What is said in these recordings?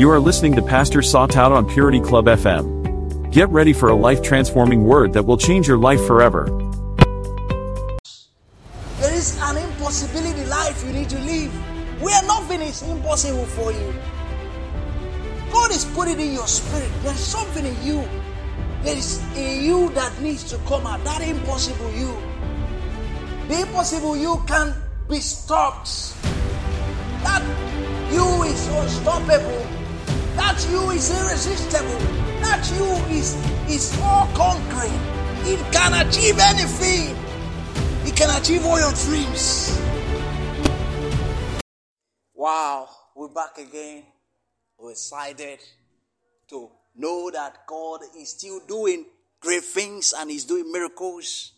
You are listening to Pastor Sawtout on Purity Club FM. Get ready for a life transforming word that will change your life forever. There is an impossibility life you need to live We where nothing is impossible for you. God is putting in your spirit. There's something in you. There is in you that needs to come out. That impossible you. The impossible you can't be stopped. That you is unstoppable. That you is irresistible. That you is is all conquering. It can achieve anything. It can achieve all your dreams. Wow, we're back again. We're excited to know that God is still doing great things and He's doing miracles.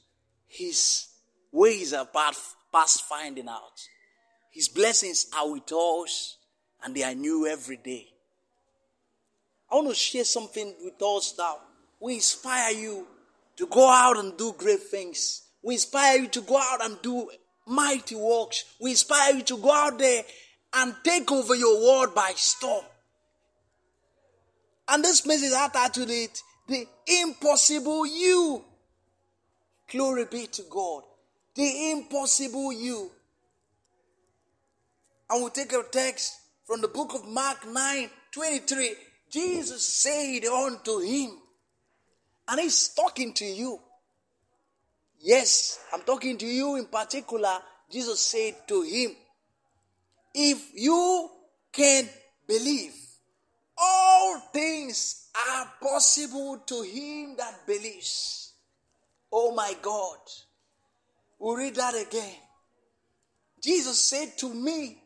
His ways are past finding out. His blessings are with us and they are new every day. I want to share something with us that We inspire you to go out and do great things. We inspire you to go out and do mighty works. We inspire you to go out there and take over your world by storm. And this message has titled it, The Impossible You. Glory be to God. The impossible you. And we'll take a text from the book of Mark 9 23. Jesus said unto him, and he's talking to you. Yes, I'm talking to you in particular. Jesus said to him, If you can believe, all things are possible to him that believes. Oh my God. We'll read that again. Jesus said to me,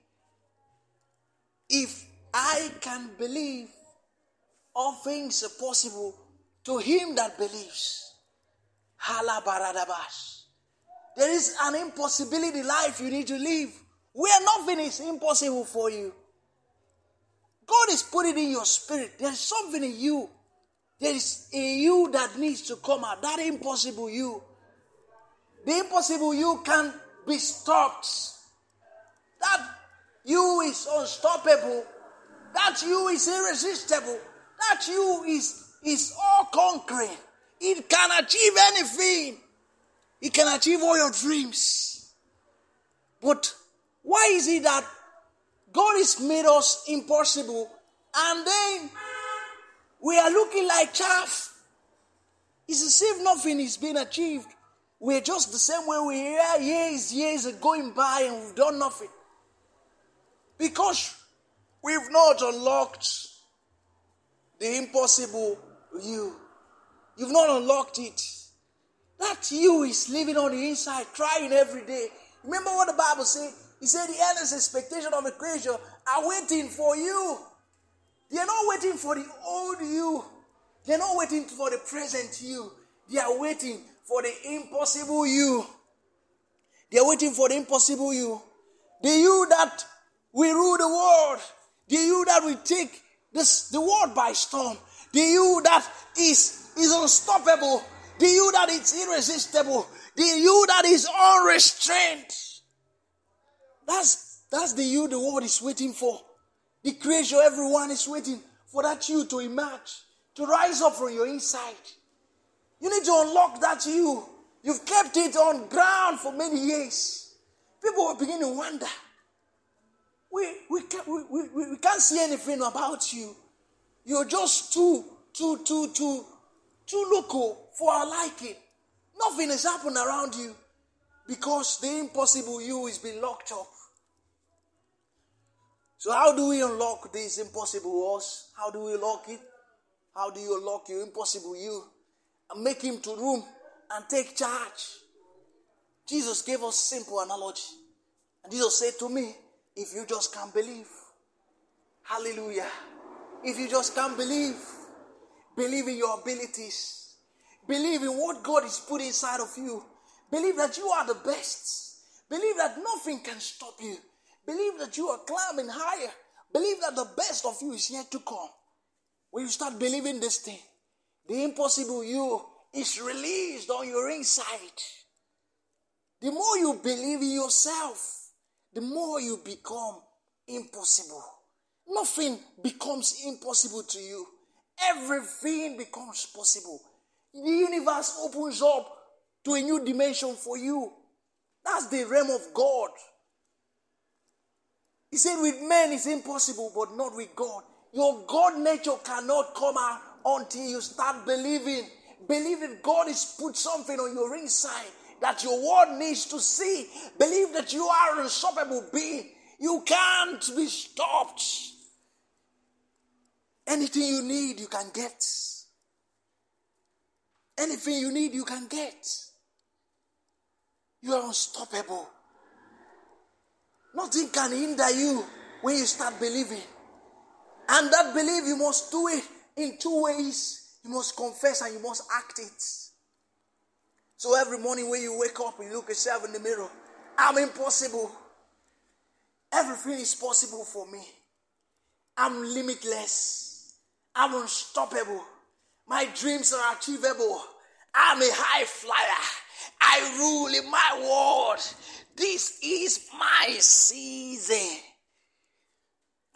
If I can believe, all things are possible to him that believes. Halabaradabash. There is an impossibility life you need to live where nothing is impossible for you. God is putting in your spirit. There's something in you. There is in you that needs to come out. That impossible you. The impossible you can't be stopped. That you is unstoppable. That you is irresistible. That you is, is all conquering. It can achieve anything. It can achieve all your dreams. But why is it that God has made us impossible and then we are looking like chaff? It's as if nothing is being achieved. We're just the same way we are years, years are going by and we've done nothing. Because we've not unlocked the impossible you. You've not unlocked it. That you is living on the inside, crying every day. Remember what the Bible said? He said the endless expectation of the creation are waiting for you. They're not waiting for the old you. They're not waiting for the present you. They are waiting for the impossible you. They are waiting for the impossible you. The you that will rule the world. The you that will take this, the world by storm. The you that is, is unstoppable. The you that is irresistible. The you that is unrestrained. That's, that's the you the world is waiting for. The creation, everyone is waiting for that you to emerge, to rise up from your inside. You need to unlock that you. You've kept it on ground for many years. People will begin to wonder. We, we, can't, we, we, we can't see anything about you. You're just too, too, too, too, too local for our liking. Nothing has happened around you because the impossible you is being locked up. So, how do we unlock this impossible us? How do we lock it? How do you unlock your impossible you? And make him to room and take charge. Jesus gave us simple analogy. And Jesus said to me, if you just can't believe, hallelujah. If you just can't believe, believe in your abilities. Believe in what God is put inside of you. Believe that you are the best. Believe that nothing can stop you. Believe that you are climbing higher. Believe that the best of you is yet to come. When you start believing this thing, the impossible you is released on your inside. The more you believe in yourself, the more you become impossible. nothing becomes impossible to you. Everything becomes possible. The universe opens up to a new dimension for you. That's the realm of God. He said, with men it's impossible, but not with God. Your God nature cannot come out until you start believing. Believe that God has put something on your inside that your world needs to see. Believe that you are unstoppable being. You can't be stopped. Anything you need, you can get. Anything you need, you can get. You are unstoppable. Nothing can hinder you when you start believing. And that belief, you must do it in two ways. You must confess and you must act it. So every morning when you wake up, you look at yourself in the mirror. I'm impossible. Everything is possible for me. I'm limitless. I'm unstoppable. My dreams are achievable. I'm a high flyer. I rule in my world. This is my season.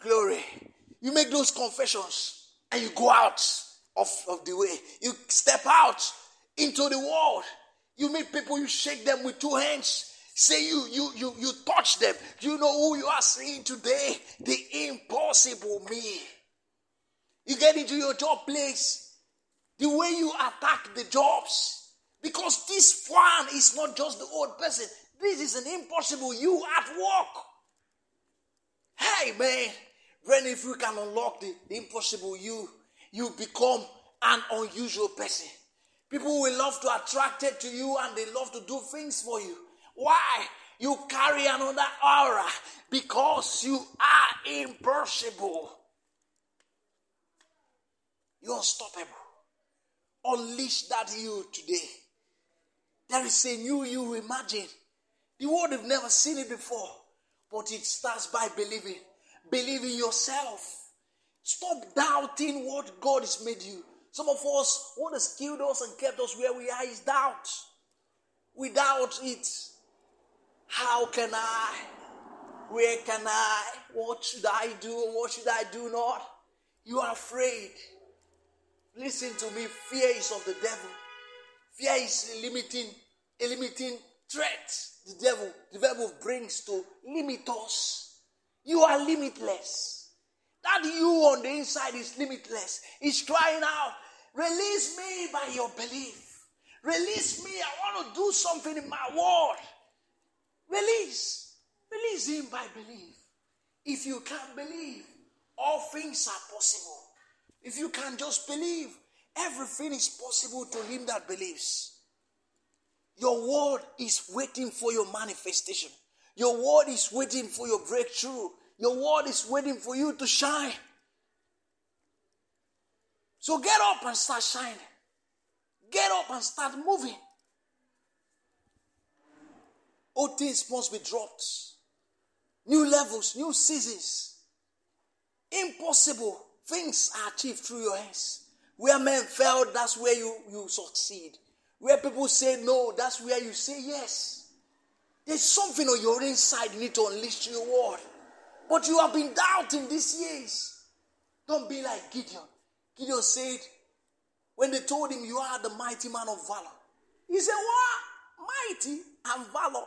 Glory. You make those confessions and you go out of, of the way. You step out into the world. You meet people, you shake them with two hands. Say you you you you touch them. Do you know who you are seeing today? The impossible me. You get into your job place. The way you attack the jobs. Because this one is not just the old person. This is an impossible you at work. Hey man, when if you can unlock the, the impossible you, you become an unusual person. People will love to attract it to you and they love to do things for you. Why? You carry another aura because you are impossible. You're unstoppable. Unleash that you today. There is a new you imagine. The world have never seen it before, but it starts by believing. Believe in yourself. Stop doubting what God has made you. Some of us, what has killed us and kept us where we are is doubt. Without it, how can I? Where can I? What should I do what should I do not? You are afraid. Listen to me. Fear is of the devil. Fear is a limiting, a limiting threat. The devil, the devil brings to limit us. You are limitless. That you on the inside is limitless. He's crying out, Release me by your belief. Release me. I want to do something in my world. Release. Release him by belief. If you can't believe, all things are possible. If you can just believe, everything is possible to him that believes. Your word is waiting for your manifestation. Your word is waiting for your breakthrough. Your word is waiting for you to shine. So get up and start shining. Get up and start moving. Old things must be dropped. New levels, new seasons. Impossible things are achieved through your hands. Where men fail, that's where you, you succeed. Where people say no, that's where you say yes. There's something on your inside you need to unleash your world. But you have been doubting these years. Don't be like Gideon. Gideon said, when they told him, You are the mighty man of valor, he said, What? Mighty and valor.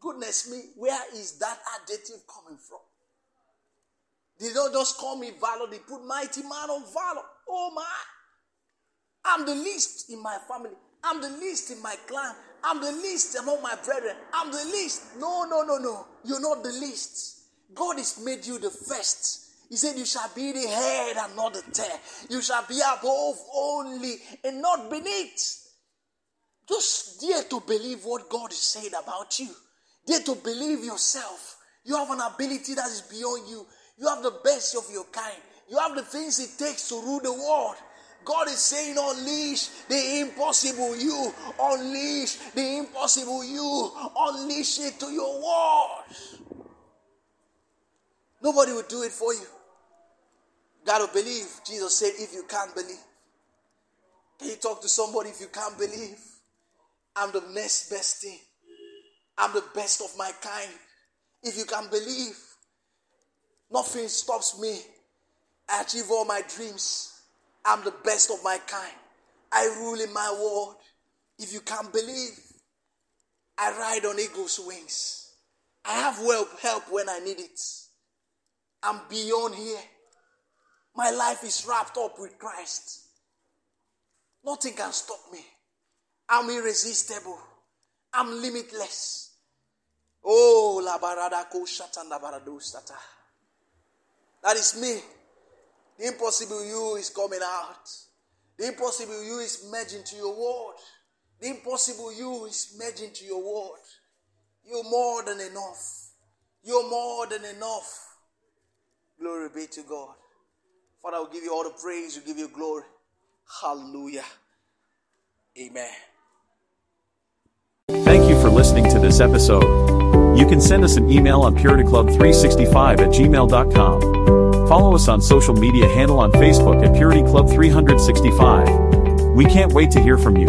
Goodness me, where is that adjective coming from? They don't just call me valor, they put mighty man of valor. Oh my. I'm the least in my family. I'm the least in my clan. I'm the least among my brethren. I'm the least. No, no, no, no. You're not the least. God has made you the first. He said, You shall be the head and not the tail. You shall be above only and not beneath. Just dare to believe what God is saying about you. Dare to believe yourself. You have an ability that is beyond you. You have the best of your kind. You have the things it takes to rule the world. God is saying, unleash the impossible you. Unleash the impossible you. Unleash it to your world. Nobody will do it for you. Got to believe. Jesus said, if you can't believe. Can you talk to somebody if you can't believe? I'm the next best thing. I'm the best of my kind. If you can believe. Nothing stops me. I achieve all my dreams. I'm the best of my kind. I rule in my world. If you can't believe, I ride on eagle's wings. I have help when I need it. I'm beyond here. My life is wrapped up with Christ. Nothing can stop me. I'm irresistible. I'm limitless. Oh, la barada ko shatanda barado sata. That is me. The impossible you is coming out. The impossible you is merging to your word. The impossible you is merging to your word. You're more than enough. You're more than enough. Glory be to God. Father, we give you all the praise, we give you glory. Hallelujah. Amen. Thank you for listening to this episode. You can send us an email on purityclub365 at gmail.com. Follow us on social media handle on Facebook at purityclub365. We can't wait to hear from you.